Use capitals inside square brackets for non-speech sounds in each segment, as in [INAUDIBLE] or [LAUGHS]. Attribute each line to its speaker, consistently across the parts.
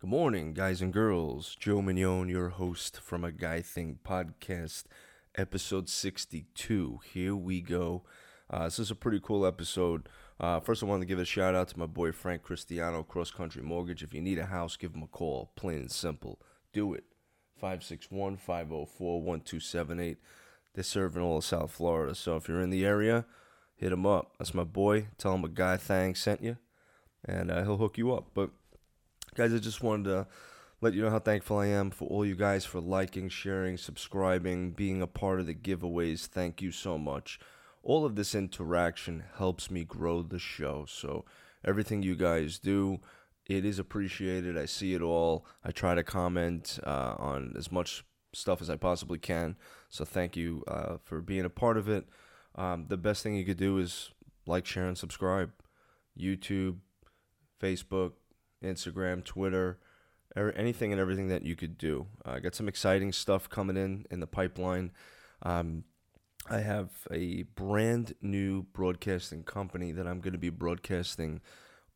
Speaker 1: Good morning, guys and girls. Joe Mignon, your host from A Guy Thing podcast, episode 62. Here we go. Uh, this is a pretty cool episode. Uh, first, I wanted to give a shout out to my boy Frank Cristiano, Cross Country Mortgage. If you need a house, give him a call. Plain and simple. Do it. 561 504 1278. They're serving all of South Florida. So if you're in the area, hit him up. That's my boy. Tell him a guy thang sent you, and uh, he'll hook you up. But guys, I just wanted to let you know how thankful I am for all you guys for liking, sharing, subscribing, being a part of the giveaways. Thank you so much. All of this interaction helps me grow the show. So everything you guys do, it is appreciated. I see it all. I try to comment uh, on as much stuff as I possibly can. So thank you uh, for being a part of it. Um, the best thing you could do is like, share, and subscribe. YouTube, Facebook, Instagram, Twitter, er, anything and everything that you could do. I uh, got some exciting stuff coming in in the pipeline. Um, I have a brand new broadcasting company that I'm going to be broadcasting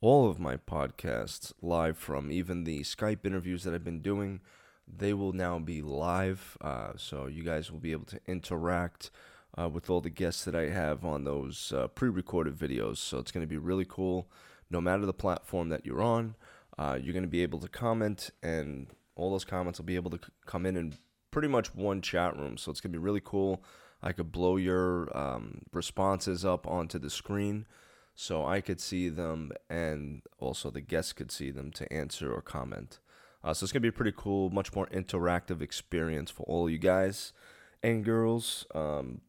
Speaker 1: all of my podcasts live from. Even the Skype interviews that I've been doing, they will now be live. Uh, so you guys will be able to interact uh, with all the guests that I have on those uh, pre recorded videos. So it's going to be really cool. No matter the platform that you're on, uh, you're going to be able to comment, and all those comments will be able to c- come in in pretty much one chat room. So it's going to be really cool. I could blow your um, responses up onto the screen so I could see them and also the guests could see them to answer or comment. Uh, so it's going to be a pretty cool, much more interactive experience for all you guys and girls. Um,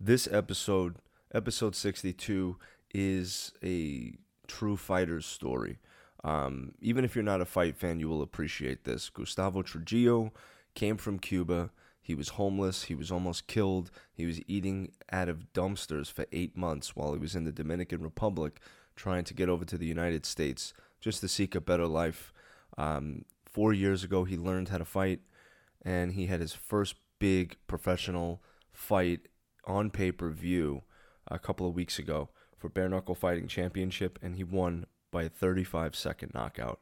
Speaker 1: this episode, episode 62, is a true fighter's story. Um, even if you're not a fight fan, you will appreciate this. Gustavo Trujillo came from Cuba. He was homeless. He was almost killed. He was eating out of dumpsters for eight months while he was in the Dominican Republic trying to get over to the United States just to seek a better life. Um, four years ago, he learned how to fight, and he had his first big professional fight on pay per view a couple of weeks ago for Bare Knuckle Fighting Championship, and he won by a 35 second knockout.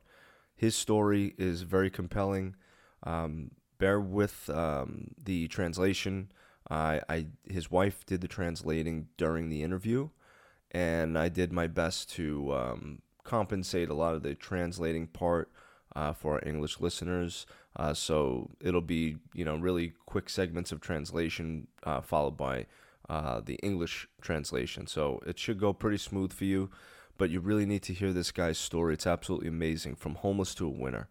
Speaker 1: His story is very compelling. Um, bear with um, the translation. I, I his wife did the translating during the interview, and I did my best to um, compensate a lot of the translating part uh, for our English listeners. Uh, so it'll be you know really quick segments of translation uh, followed by uh, the English translation. So it should go pretty smooth for you but you really need to hear this guy's story. It's absolutely amazing. From homeless to a winner.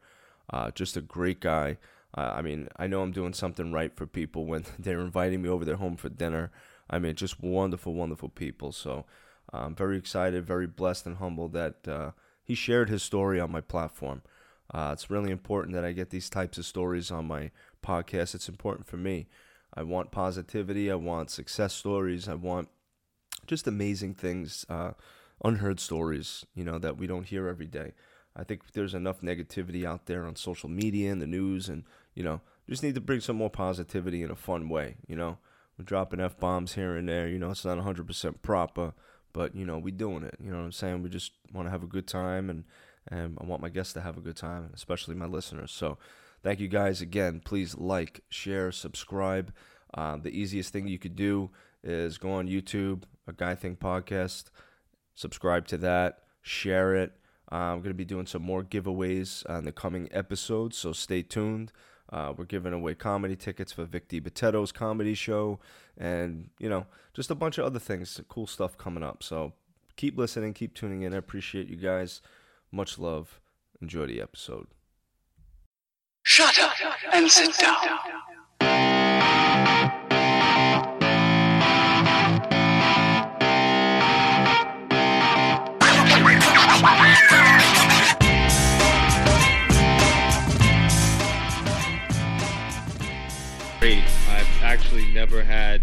Speaker 1: Uh, just a great guy. Uh, I mean, I know I'm doing something right for people when [LAUGHS] they're inviting me over their home for dinner. I mean, just wonderful, wonderful people. So I'm very excited, very blessed, and humbled that uh, he shared his story on my platform. Uh, it's really important that I get these types of stories on my podcast. It's important for me. I want positivity. I want success stories. I want just amazing things uh, unheard stories, you know, that we don't hear every day. I think there's enough negativity out there on social media and the news, and you know, just need to bring some more positivity in a fun way. You know, we're dropping f bombs here and there. You know, it's not 100% proper, but you know, we're doing it. You know what I'm saying? We just want to have a good time, and and I want my guests to have a good time, especially my listeners. So, thank you guys again. Please like, share, subscribe. Uh, the easiest thing you could do is go on YouTube, a Guy Thing podcast subscribe to that, share it. Uh, I'm going to be doing some more giveaways on the coming episodes, so stay tuned. Uh, we're giving away comedy tickets for Vic DiBitetto's comedy show, and you know, just a bunch of other things, cool stuff coming up. So keep listening, keep tuning in. I appreciate you guys. Much love. Enjoy the episode.
Speaker 2: Shut up and sit down.
Speaker 3: Great. I've actually never had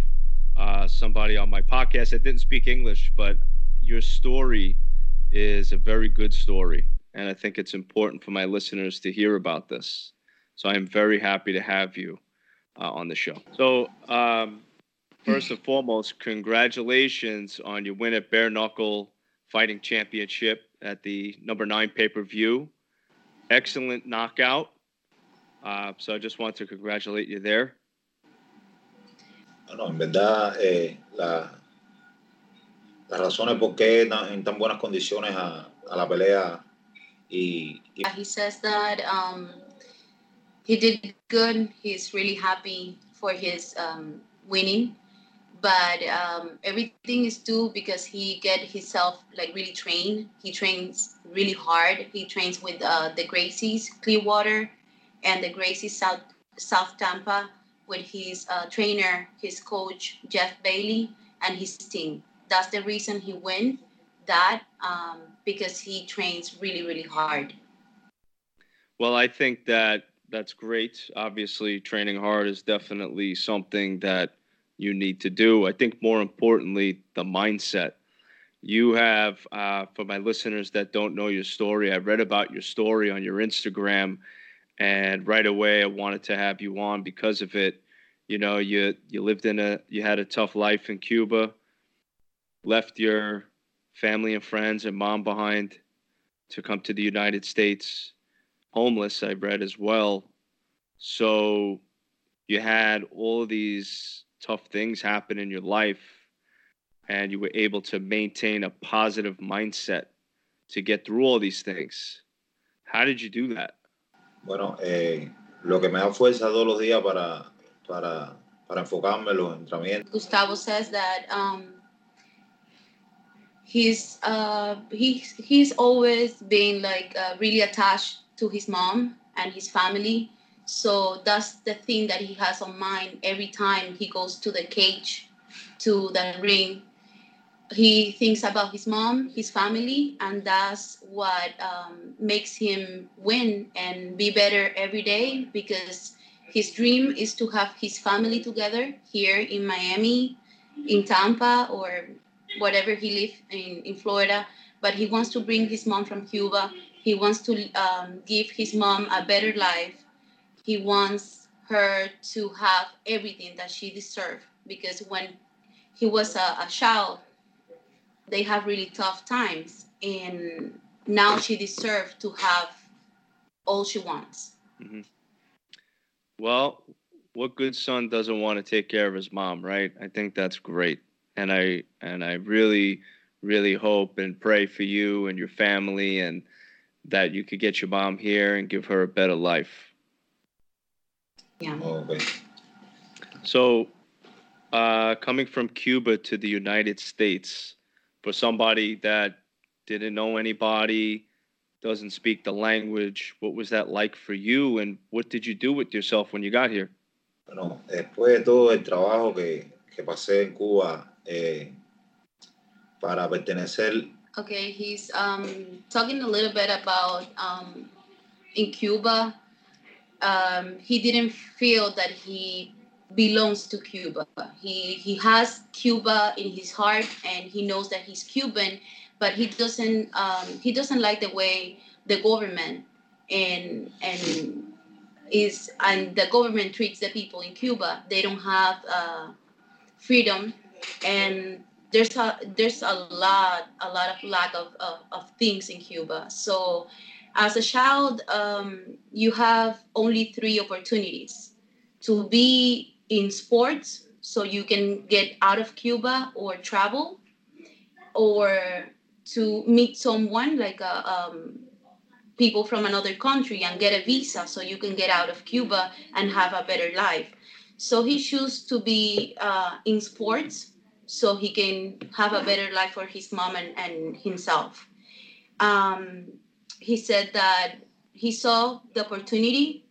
Speaker 3: uh, somebody on my podcast that didn't speak English, but your story is a very good story. And I think it's important for my listeners to hear about this. So I'm very happy to have you uh, on the show. So, um, first and foremost, congratulations on your win at Bare Knuckle Fighting Championship at the number nine pay per view. excellent knockout. Uh, so I just want to congratulate you there.
Speaker 4: Bueno, en verdad, eh, la, las razones por qué en tan buenas condiciones a, a la pelea y, y...
Speaker 5: He says that um, he did good. He's really happy for his um, winning, but um, everything is due because he get himself like really trained. He trains really hard. He trains with uh, the Gracies Clearwater and the Gracies South South Tampa with his uh, trainer, his coach Jeff Bailey, and his team. That's the reason he win that um, because he trains really really hard.
Speaker 3: Well, I think that that's great. Obviously, training hard is definitely something that you need to do. I think more importantly, the mindset. You have, uh, for my listeners that don't know your story, I read about your story on your Instagram, and right away I wanted to have you on because of it. You know, you you lived in a, you had a tough life in Cuba, left your family and friends and mom behind to come to the United States, homeless. I read as well. So you had all these tough things happen in your life and you were able to maintain a positive mindset to get through all these things. How did you do that?
Speaker 4: Bueno, eh, lo que me da fuerza todos los días para, para, para enfocarme en los entrenamientos.
Speaker 5: Gustavo says that um, he's uh, he's he's always been like uh, really attached to his mom and his family so that's the thing that he has on mind every time he goes to the cage, to the ring. He thinks about his mom, his family, and that's what um, makes him win and be better every day because his dream is to have his family together here in Miami, in Tampa, or whatever he lives in, in Florida. But he wants to bring his mom from Cuba. He wants to um, give his mom a better life he wants her to have everything that she deserves because when he was a, a child they have really tough times and now she deserves to have all she wants.
Speaker 3: Mm-hmm. well what good son doesn't want to take care of his mom right? I think that's great. And i and i really really hope and pray for you and your family and that you could get your mom here and give her a better life
Speaker 5: yeah.
Speaker 4: Oh, okay.
Speaker 3: So, uh, coming from Cuba to the United States, for somebody that didn't know anybody, doesn't speak the language, what was that like for you, and what did you do with yourself when you got here?
Speaker 4: Bueno, después de todo el trabajo que, que pasé en Cuba eh, para pertenecer.
Speaker 5: Okay, he's um, talking a little bit about um, in Cuba um, he didn't feel that he belongs to Cuba. He he has Cuba in his heart, and he knows that he's Cuban, but he doesn't um, he doesn't like the way the government and and is and the government treats the people in Cuba. They don't have uh, freedom, and there's a there's a lot a lot of lack of, of, of things in Cuba. So as a child, um, you have only three opportunities to be in sports, so you can get out of Cuba or travel, or to meet someone like a, uh, um, people from another country and get a visa so you can get out of Cuba and have a better life. So he chose to be uh, in sports so he can have a better life for his mom and, and himself. Um, he said that he saw the opportunity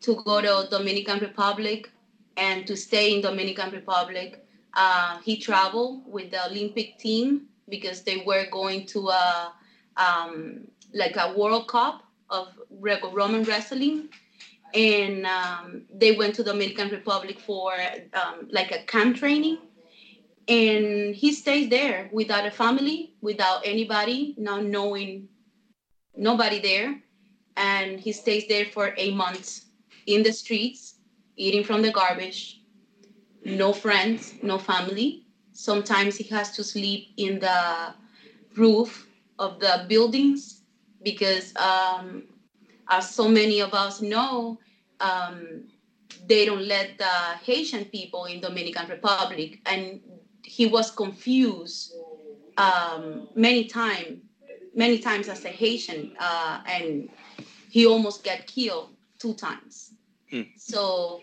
Speaker 5: to go to Dominican Republic and to stay in Dominican Republic. Uh, he traveled with the Olympic team because they were going to a um, like a World Cup of Greco-Roman wrestling, and um, they went to Dominican Republic for um, like a camp training. And he stayed there without a family, without anybody, not knowing nobody there. And he stays there for eight months in the streets, eating from the garbage, no friends, no family. Sometimes he has to sleep in the roof of the buildings because um, as so many of us know, um, they don't let the Haitian people in Dominican Republic, and he was confused um, many times, many times as a Haitian, uh, and he almost got killed two times.
Speaker 3: Hmm.
Speaker 5: So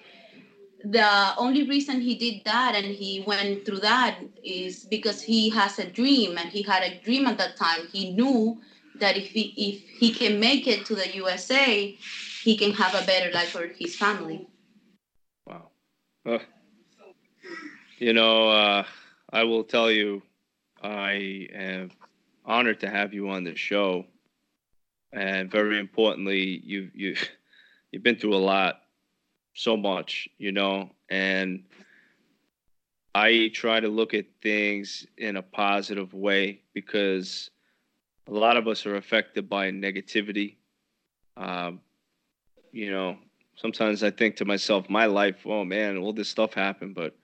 Speaker 5: the only reason he did that and he went through that is because he has a dream and he had a dream at that time he knew that if he if he can make it to the usa he can have a better life for his family
Speaker 3: Wow. Uh, you know, uh, I will tell you, I am honored to have you on the show, and very importantly, you've you [LAUGHS] you've been through a lot, so much, you know, and I try to look at things in a positive way because a lot of us are affected by negativity. Um, you know, sometimes I think to myself, my life, oh man, all this stuff happened, but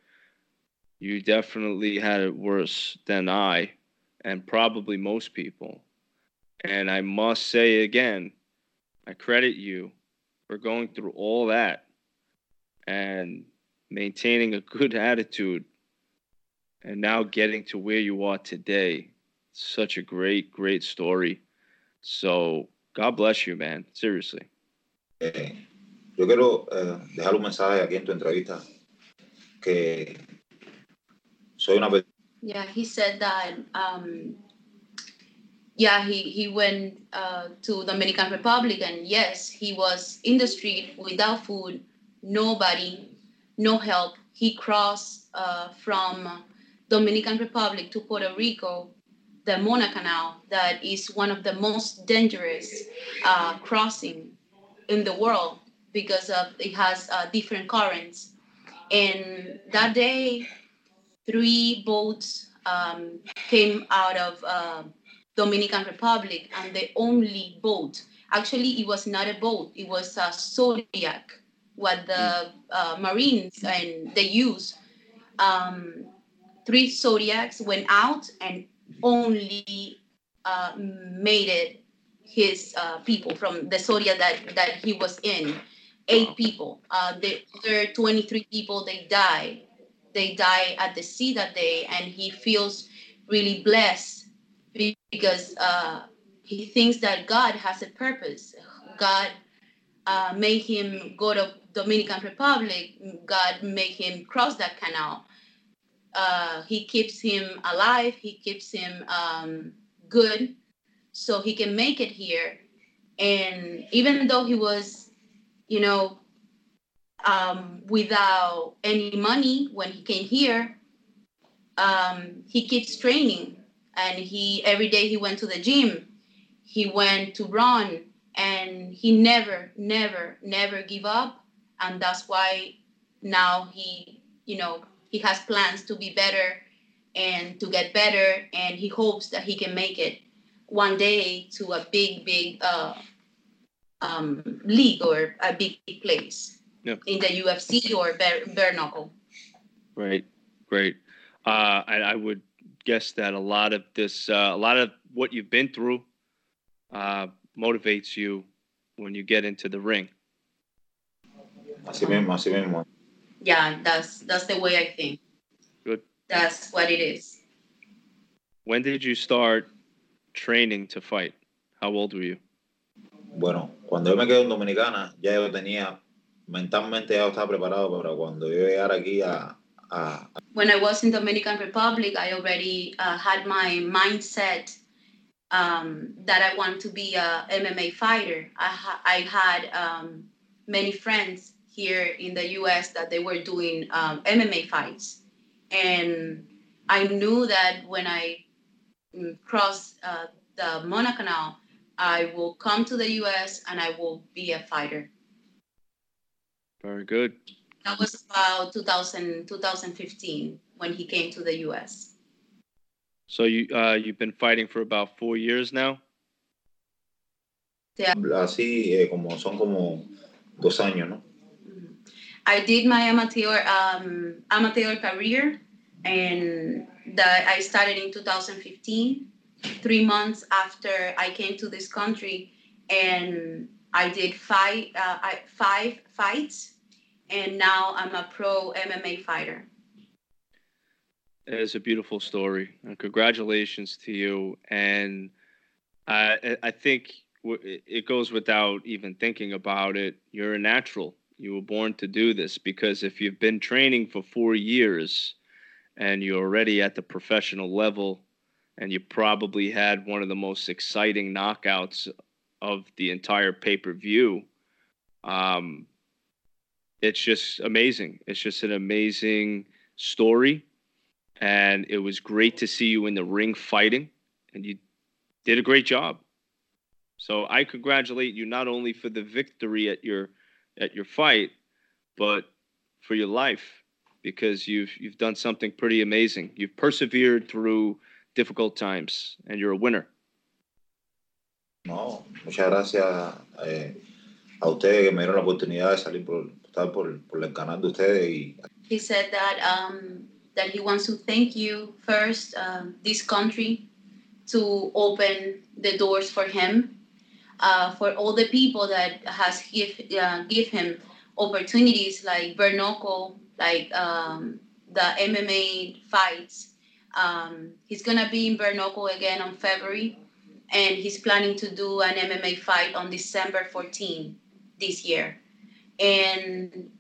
Speaker 3: you definitely had it worse than I and probably most people. And I must say again, I credit you for going through all that and maintaining a good attitude and now getting to where you are today. Such a great, great story. So, God bless you, man. Seriously.
Speaker 4: Eh, yo quiero eh, dejar un mensaje aquí en tu entrevista que soy una persona
Speaker 5: yeah he said that um, yeah he, he went uh, to dominican republic and yes he was in the street without food nobody no help. He crossed uh, from dominican republic to puerto rico the mona canal that is one of the most dangerous uh, crossing in the world because of it has uh, different currents. And that day three boats um, came out of uh, Dominican Republic, and the only boat, actually, it was not a boat; it was a Zodiac, what the uh, Marines and they use. Um, three Zodiacs went out and only uh, made it his uh, people from the Zodiac that that he was in. Eight people. Uh, the other 23 people they died they die at the sea that day and he feels really blessed because uh, he thinks that god has a purpose. God uh, made him go to dominican republic. God made him cross that canal. Uh, he keeps him alive. He keeps him um, good so he can make it here. And even though he was you know um, without any money when he came here. Um, he keeps training, and he every day he went to the gym. He went to run, and he never, never, never give up. And that's why now he, you know, he has plans to be better and to get better, and he hopes that he can make it one day to a big, big uh, um, league or a big, big place
Speaker 3: Yeah.
Speaker 5: in the UFC or bare, bare knuckle.
Speaker 3: Right, great. Uh, and I would guess that a lot of this, uh, a lot of what you've been through, uh, motivates you when you get into the ring.
Speaker 4: así mismo, así mismo.
Speaker 5: Yeah, that's that's the way I think.
Speaker 3: Good.
Speaker 5: That's what it is.
Speaker 3: When did you start training to fight? How old were you?
Speaker 4: Bueno, cuando yo me quedé en Dominicana, ya yo tenía, mentalmente ya estaba preparado para cuando yo llegara aquí a, a,
Speaker 5: When I was in Dominican Republic, I already uh, had my mindset um, that I want to be a MMA fighter. I, ha- I had um, many friends here in the U.S. that they were doing um, MMA fights, and I knew that when I mm, crossed uh, the Mona Canal, I will come to the U.S. and I will be a fighter.
Speaker 3: Very good.
Speaker 5: That was about 2000, 2015 when he came to the U.S.
Speaker 3: So you uh, you've been fighting for about four years now.
Speaker 4: así eh, como son como dos años, ¿no?
Speaker 5: Mhm. I did my amateur um, amateur career, and that I started in 2015, three months after I came to this country, and I did five uh, I, five fights, and now I'm a pro MMA fighter.
Speaker 3: It is a beautiful story. And congratulations to you. And I, I think it goes without even thinking about it. You're a natural. You were born to do this because if you've been training for four years and you're already at the professional level, and you probably had one of the most exciting knockouts of the entire pay per view. Um, it's just amazing. It's just an amazing story. And it was great to see you in the ring fighting, and you did a great job. So I congratulate you not only for the victory at your at your fight, but for your life because you've you've done something pretty amazing. You've persevered through difficult times, and you're a winner.
Speaker 4: No, muchas gracias eh, a ustedes que me dieron la oportunidad de salir por por, por el canal de ustedes. Y...
Speaker 5: He said that um, that he wants to thank you first, um, this country, to open the doors for him, uh, for all the people that has give uh, give him opportunities like Bernocco, like um, the MMA fights. Um, he's gonna be in Bernocco again on February, and he's planning to do an MMA fight on December 14 this year. And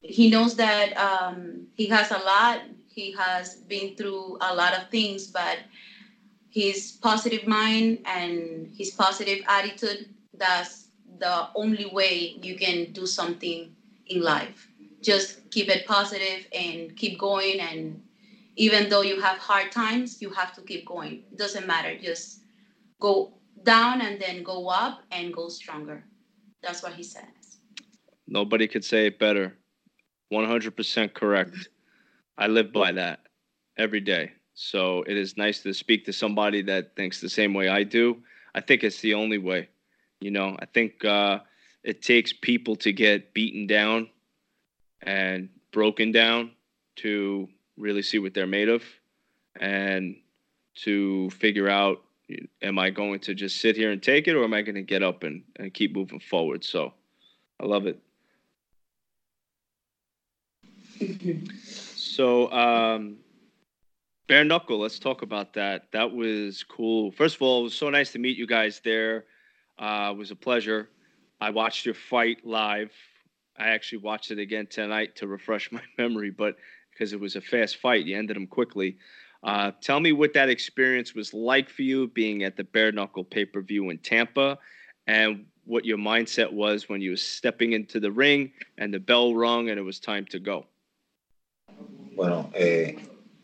Speaker 5: he knows that um, he has a lot. He has been through a lot of things, but his positive mind and his positive attitude that's the only way you can do something in life. Just keep it positive and keep going and even though you have hard times you have to keep going. It doesn't matter just go down and then go up and go stronger. That's what he says
Speaker 3: nobody could say it better. 100% correct. I live by that every day. So it is nice to speak to somebody that thinks the same way i do. I think it's the only way you know? I think uh, it takes people to get beaten down and broken down to really see what they're made of and to figure out am I going to just sit here and take it or am I going to get up and, and keep moving forward? So I love it. So, um, bare knuckle, let's talk about that. That was cool. First of all, it was so nice to meet you guys there. Uh, it was a pleasure. I watched your fight live I actually watched it again tonight to refresh [LAUGHS] my memory, but because it was a fast fight, you ended them quickly. Uh, tell me what that experience was like for you being at the bare knuckle pay per view in Tampa, and what your mindset was when you were stepping into the ring and the bell rung and it was time to go.
Speaker 4: Bueno, eh,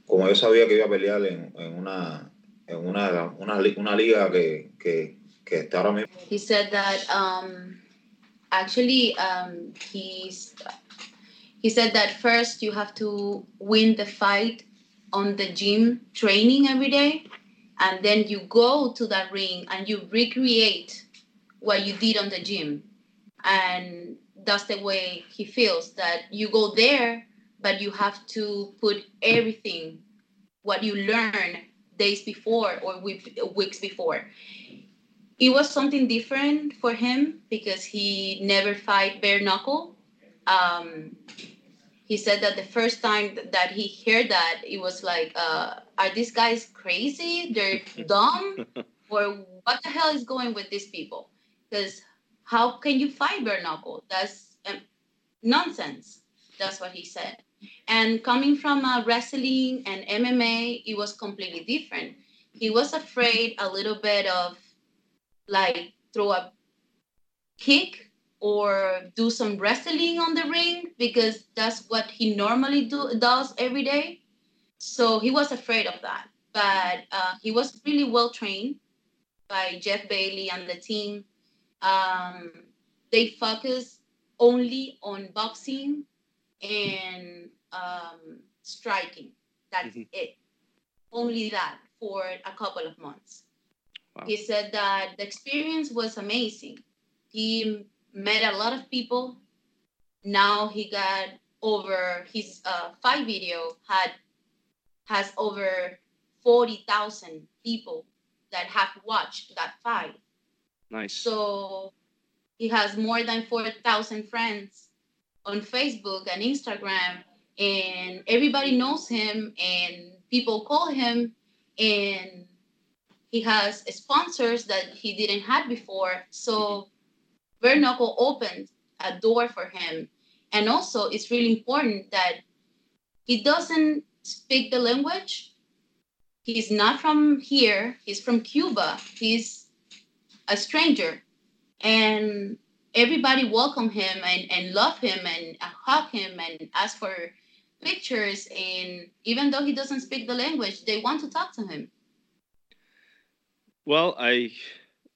Speaker 4: como yo sabía que iba a pelear en, en una en una, una, una liga que, que, que está ahora mismo.
Speaker 5: He said that um, actually um, he's he said that first you have to win the fight on the gym training every day and then you go to that ring and you recreate what you did on the gym and that's the way he feels that you go there but you have to put everything what you learn days before or weeks before it was something different for him because he never fight bare knuckle. Um, he said that the first time that he heard that, it was like, uh, "Are these guys crazy? They're [LAUGHS] dumb, or what the hell is going with these people?" Because how can you fight bare knuckle? That's um, nonsense. That's what he said. And coming from uh, wrestling and MMA, it was completely different. He was afraid a little bit of like throw a kick or do some wrestling on the ring because that's what he normally do, does every day. So he was afraid of that. But uh, he was really well trained by Jeff Bailey and the team. Um, they focus only on boxing and um, striking. That's mm-hmm. it. Only that for a couple of months. Wow. He said that the experience was amazing. He met a lot of people. Now he got over his uh, fight video had has over forty thousand people that have watched that fight.
Speaker 3: Nice.
Speaker 5: So he has more than 4,000 friends on Facebook and Instagram, and everybody knows him, and people call him, and he has sponsors that he didn't have before. So bare knuckle opened a door for him. And also, it's really important that he doesn't speak the language. He's not from here, he's from Cuba. He's a stranger. And everybody welcome him and, and love him and hug him and ask for pictures. And even though he doesn't speak the language, they want to talk to him.
Speaker 3: Well, I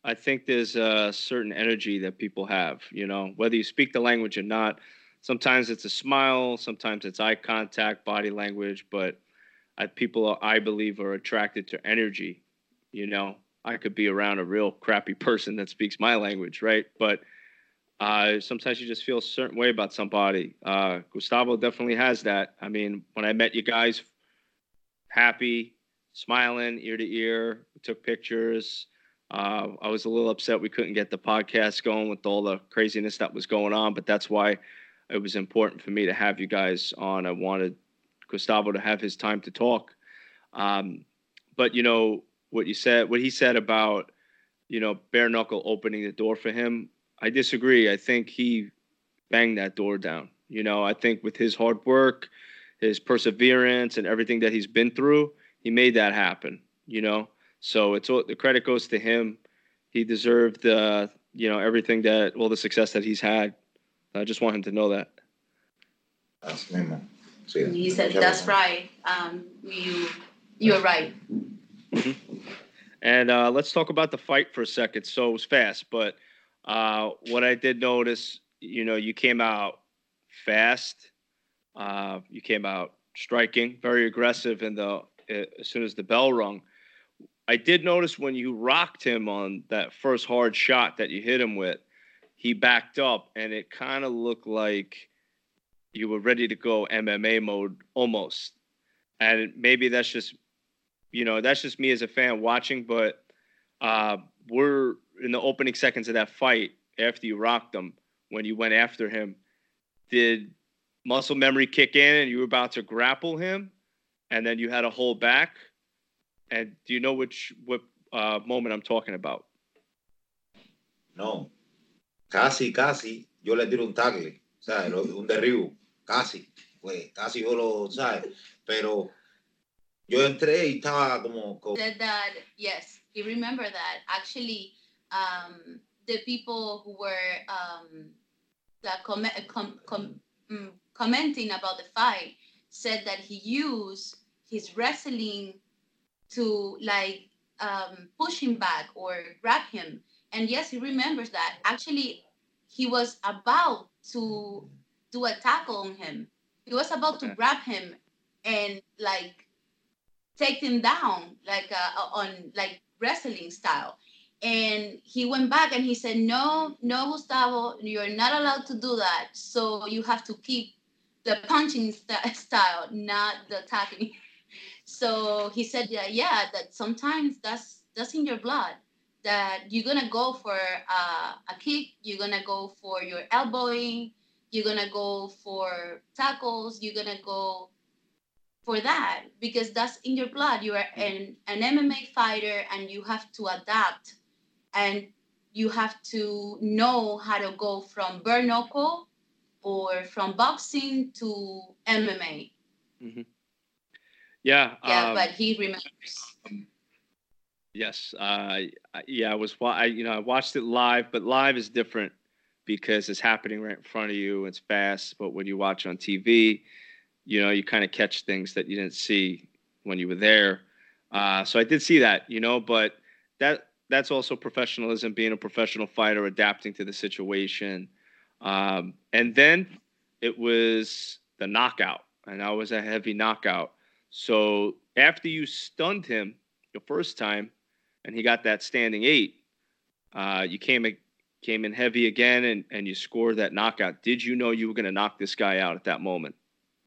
Speaker 3: I think there's a certain energy that people have, you know, whether you speak the language or not. Sometimes it's a smile, sometimes it's eye contact, body language, but I, people, I believe, are attracted to energy. You know, I could be around a real crappy person that speaks my language, right? But uh, sometimes you just feel a certain way about somebody. Uh, Gustavo definitely has that. I mean, when I met you guys, happy, smiling ear to ear, we took pictures. Uh, I was a little upset we couldn't get the podcast going with all the craziness that was going on, but that's why it was important for me to have you guys on. I wanted Gustavo to have his time to talk. Um, but you know what you said, what he said about you know bare knuckle opening the door for him. I disagree. I think he banged that door down. You know, I think with his hard work, his perseverance, and everything that he's been through, he made that happen. You know, so it's all the credit goes to him. He deserved uh, you know everything that all the success that he's had. I just want him to know that.
Speaker 4: Así mismo.
Speaker 5: He said, "That's right. Um, you, you're right."
Speaker 3: Mm-hmm. And uh, let's talk about the fight for a second. So it was fast, but uh, what I did notice, you know, you came out fast. Uh, you came out striking, very aggressive in the as soon as the bell rung. I did notice when you rocked him on that first hard shot that you hit him with, he backed up and it kind of looked like you were ready to go MMA mode almost. And maybe that's just, you know, that's just me as a fan watching, but uh, we're in the opening seconds of that fight after you rocked him, when you went after him, did muscle memory kick in and you were about to grapple him and then you had to hold back? And do you know which what uh, moment I'm talking about?
Speaker 4: No, casi, casi, yo le tiro un tackle, ¿sabes? Un derribo, casi, pues casi yo lo, ¿sabes? Pero yo entré y estaba como... como...
Speaker 5: Said that, yes, you remember that. Actually, um, the people who were um, that com- com- com- mm, commenting about the fight said that he used his wrestling to like um, push him back or grab him. And yes, he remembers that. Actually, he was about to do a tackle on him. He was about to grab him and like take him down, like uh, on like wrestling style. And he went back and he said, "No, no, Gustavo, you're not allowed to do that. So you have to keep the punching st- style, not the tackling." [LAUGHS] So he said, yeah, yeah, that sometimes that's that's in your blood. That you're gonna go for uh, a kick, you're gonna go for your elbowing, you're gonna go for tackles, you're gonna go for that because that's in your blood. You are an, an MMA fighter and you have to adapt and you have to know how to go from bare knuckle or from boxing to MMA.
Speaker 3: Mm-hmm. Yeah.
Speaker 5: Yeah, um, but he remembers.
Speaker 3: Yes. Uh, yeah, I was. I you know I watched it live, but live is different because it's happening right in front of you. It's fast, but when you watch on TV, you know you kind of catch things that you didn't see when you were there. Uh, so I did see that, you know, but that that's also professionalism, being a professional fighter, adapting to the situation. Um, and then it was the knockout, and that was a heavy knockout. So after you stunned him the first time, and he got that standing eight, uh, you came came in heavy again, and, and you scored that knockout. Did you know you were going to knock this guy out at that moment?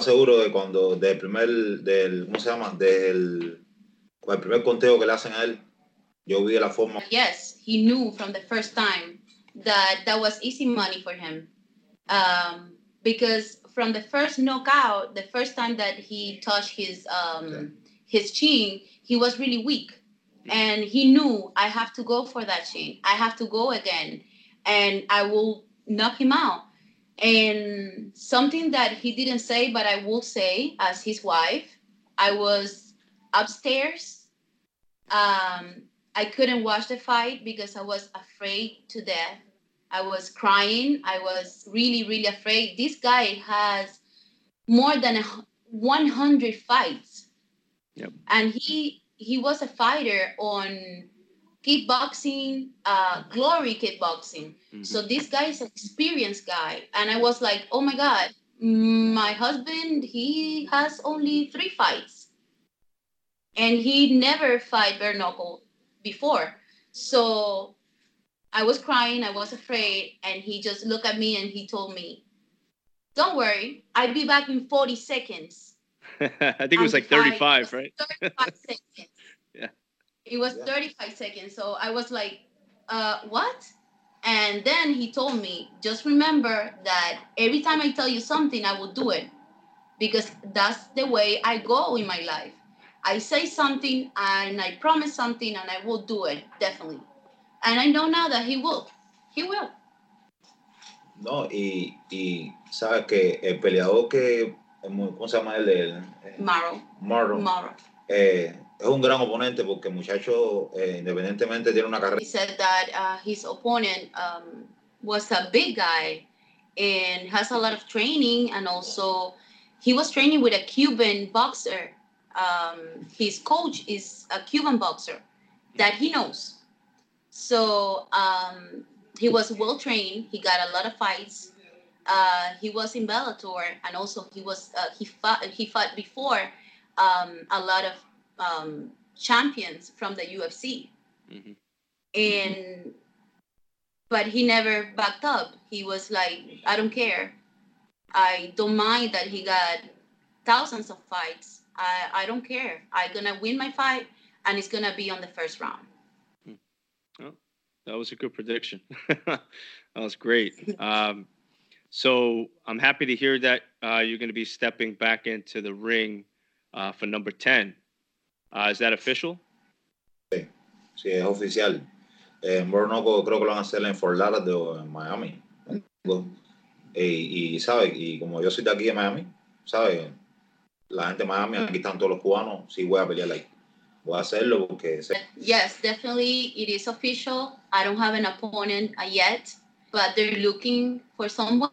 Speaker 4: Seguro de cuando del primer del cómo se llama del el primer conteo que le hacen a él, yo vi la forma.
Speaker 5: Yes, he knew from the first time that that was easy money for him. Um, because from the first knockout, the first time that he touched his um, his chin, he was really weak, and he knew I have to go for that chin. I have to go again, and I will knock him out. And something that he didn't say, but I will say as his wife, I was upstairs. Um, I couldn't watch the fight because I was afraid to death. I was crying. I was really, really afraid. This guy has more than a, 100 fights.
Speaker 3: Yep.
Speaker 5: And he he was a fighter on kickboxing, uh, glory kickboxing.
Speaker 3: Mhm.
Speaker 5: So this guy is an experienced guy. And I was like, oh my God, my husband, he has only three fights. And he never fight bare knuckle before. So I was crying, I was afraid, and he just looked at me and he told me, Don't worry, I'll be back in 40 seconds. [LAUGHS]
Speaker 3: I think it was
Speaker 5: And
Speaker 3: like 35,
Speaker 5: was
Speaker 3: right?
Speaker 5: 35 [LAUGHS] seconds.
Speaker 3: Yeah.
Speaker 5: It was
Speaker 4: Yeah.
Speaker 5: 35 seconds. So I was like, uh, what? And then he told me, just remember that every time I tell you something, I will do it. Because that's the way I go in my life. I say something and I promise something and I will do it, definitely. And I know now that he will. He will.
Speaker 4: No, y, y sabes que el peleador que, ¿cómo se llama él? El, eh,
Speaker 5: Tomorrow.
Speaker 4: Marlon,
Speaker 5: Tomorrow.
Speaker 4: eh, es un gran oponente porque el muchacho, eh, independientemente, tiene una carrera.
Speaker 5: He said that uh, his opponent um, was a big guy and has a lot of training, and also he was training with a Cuban boxer. Um, his coach is a Cuban boxer that he knows. So um, he was well trained. He got a lot of fights. Uh, he was in Bellator, and also he was uh, he fought he fought before um, a lot of um, champions from the UFC
Speaker 3: Mhm.
Speaker 5: and but he never backed up he was like i don't care i don't mind that he got thousands of fights i i don't care i'm gonna win my fight and it's gonna be on the first round
Speaker 3: That was a good prediction. [LAUGHS] that was great. [LAUGHS] Um, so I'm happy to hear that uh, you're going to be stepping back into the ring uh, for number 10. Uh, is that official?
Speaker 4: Sí, es oficial. Eh, en Bornoco creo que lo van a hacer en Fort Lauderdale o en Miami. Y, y, ¿sabes? Y como yo soy de aquí de Miami, ¿sabes? La gente de Miami, aquí están todos los cubanos, sí voy a pelear ahí. Voy a hacerlo porque
Speaker 5: yes definitely it is official. I don't have an opponent yet but they're looking for someone.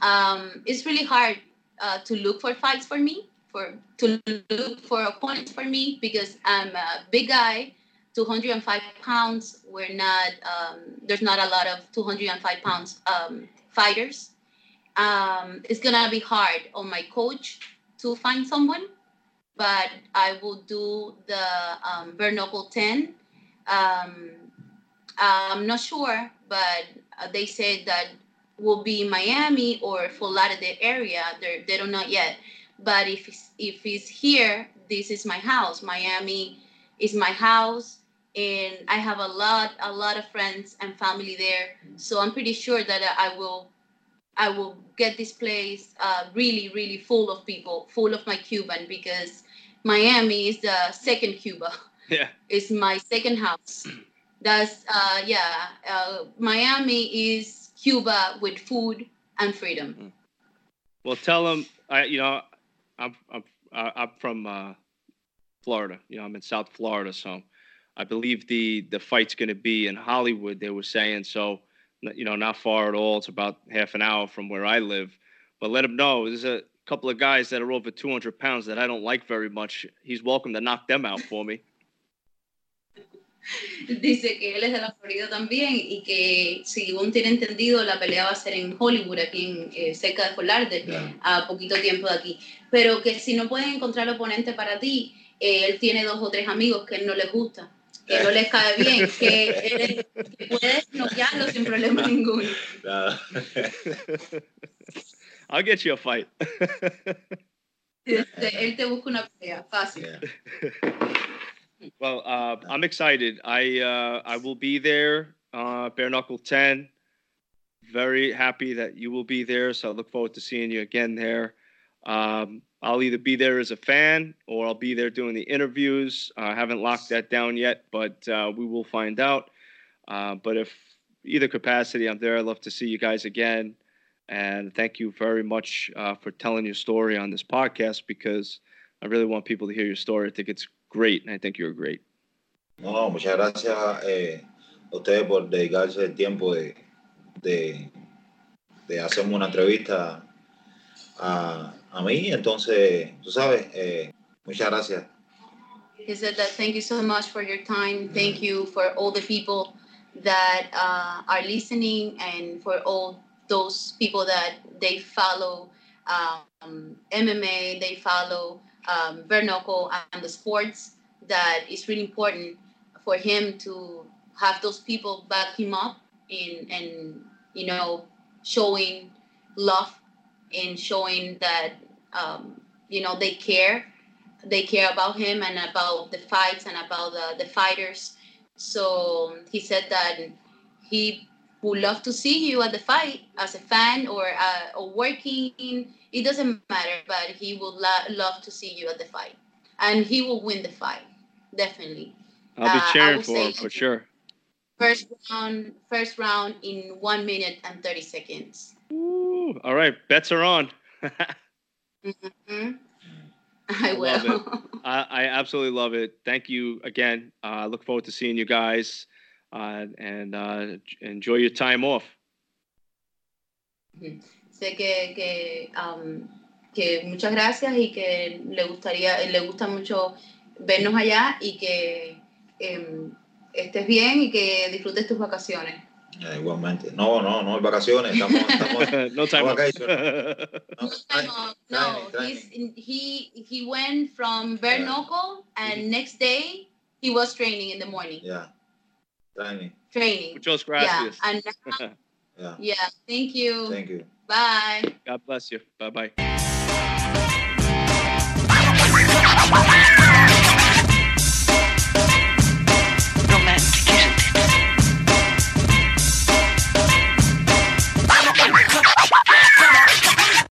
Speaker 5: Um, it's really hard uh, to look for fights for me for to look for opponents for me because i'm a big guy 205 pounds. We're not um, there's not a lot of 205 pounds um, fighters. Um, it's gonna be hard on my coach to find someone but I will do the um, bare knuckle 10. Um, I'm not sure, but they said that will be Miami or Fort Lauderdale area. They're, they don't know yet. But if it's, if it's here, this is my house. Miami is my house, and I have a lot a lot of friends and family there. So I'm pretty sure that I will I will get this place uh, really, really full of people, full of my Cuban, because Miami is the second Cuba. [LAUGHS]
Speaker 3: Yeah.
Speaker 5: It's my second house. That's uh, yeah. Uh, Miami is Cuba with food and freedom.
Speaker 3: Well, tell them, I, you know, I'm, I'm, I'm from uh, Florida. You know, I'm in South Florida. So I believe the, the fight's going to be in Hollywood, they were saying. So, you know, not far at all. It's about half an hour from where I live. But let him know there's a couple of guys that are over 200 pounds that I don't like very much. He's welcome to knock them out for me.
Speaker 5: Dice que él es de la Florida también y que, según tiene entendido, la pelea va a ser en Hollywood, aquí en, eh, cerca de Fort Lauderdale.
Speaker 4: ya,
Speaker 5: a poquito tiempo de aquí. Pero que si no pueden encontrar oponente para ti, eh, él tiene dos o tres amigos que no les gusta, que no les cae bien, que, él- que puedes noquearlo sin problema ninguno.
Speaker 3: I'll get you a fight.
Speaker 5: Este, él te busca una pelea, fácil.
Speaker 3: Well, uh, I'm excited. I uh, I will be there uh, Bare Knuckle 10. Very happy that you will be there. So I look forward to seeing you again there. Um, I'll either be there as a fan or I'll be there doing the interviews. I haven't locked that down yet, but uh, we will find out. Uh, but if either capacity, I'm there. I'd love to see you guys again. And thank you very much uh, for telling your story on this podcast because I really want people to hear your story. I think it's great, and I think you're great.
Speaker 4: No, muchas gracias eh, a ustedes por dedicarse el tiempo de, de, de hacerme una entrevista a, a mí. Entonces, tú sabes, eh, muchas gracias.
Speaker 5: He said that thank you so much for your time. Thank you for all the people that uh, are listening and for all those people that they follow um, MMA, they follow um, knuckle and the sports. That is really important for him to have those people back him up in and you know showing love and showing that um, you know they care. They care about him and about the fights and about the, the fighters. So he said that he would love to see you at the fight as a fan or uh, or working. It doesn't matter but he would lo- love to see you at the fight. And he will win the fight definitely.
Speaker 3: I'll be
Speaker 5: Uh,
Speaker 3: cheering
Speaker 5: would
Speaker 3: for him for sure.
Speaker 5: first round first round in one minute and 30 seconds
Speaker 3: Ooh, all right, bets are on.
Speaker 5: Mhm. i
Speaker 3: love
Speaker 5: will
Speaker 3: I, I absolutely love it. Thank you again. I uh, look forward to seeing you guys uh, and uh, enjoy your time off.
Speaker 5: sé que, que, um, que muchas gracias y que le gustaría le gusta mucho vernos allá y que em, estés bien y que disfrutes tus vacaciones
Speaker 4: Eh, igualmente. No, no, no, en vacaciones. Estamos, [LAUGHS] estamos
Speaker 3: no time
Speaker 4: No
Speaker 3: off.
Speaker 4: vacation. [LAUGHS] no,
Speaker 5: no, no,
Speaker 4: training, training.
Speaker 5: he's in, he he went from bare
Speaker 4: Yeah.
Speaker 5: knuckle and next day he was training in the morning
Speaker 4: Yeah. Training.
Speaker 5: training
Speaker 3: Muchas
Speaker 5: yeah and now, [LAUGHS]
Speaker 4: Yeah.
Speaker 5: yeah thank you
Speaker 4: Thank you.
Speaker 5: bye
Speaker 3: God bless you. Bye bye.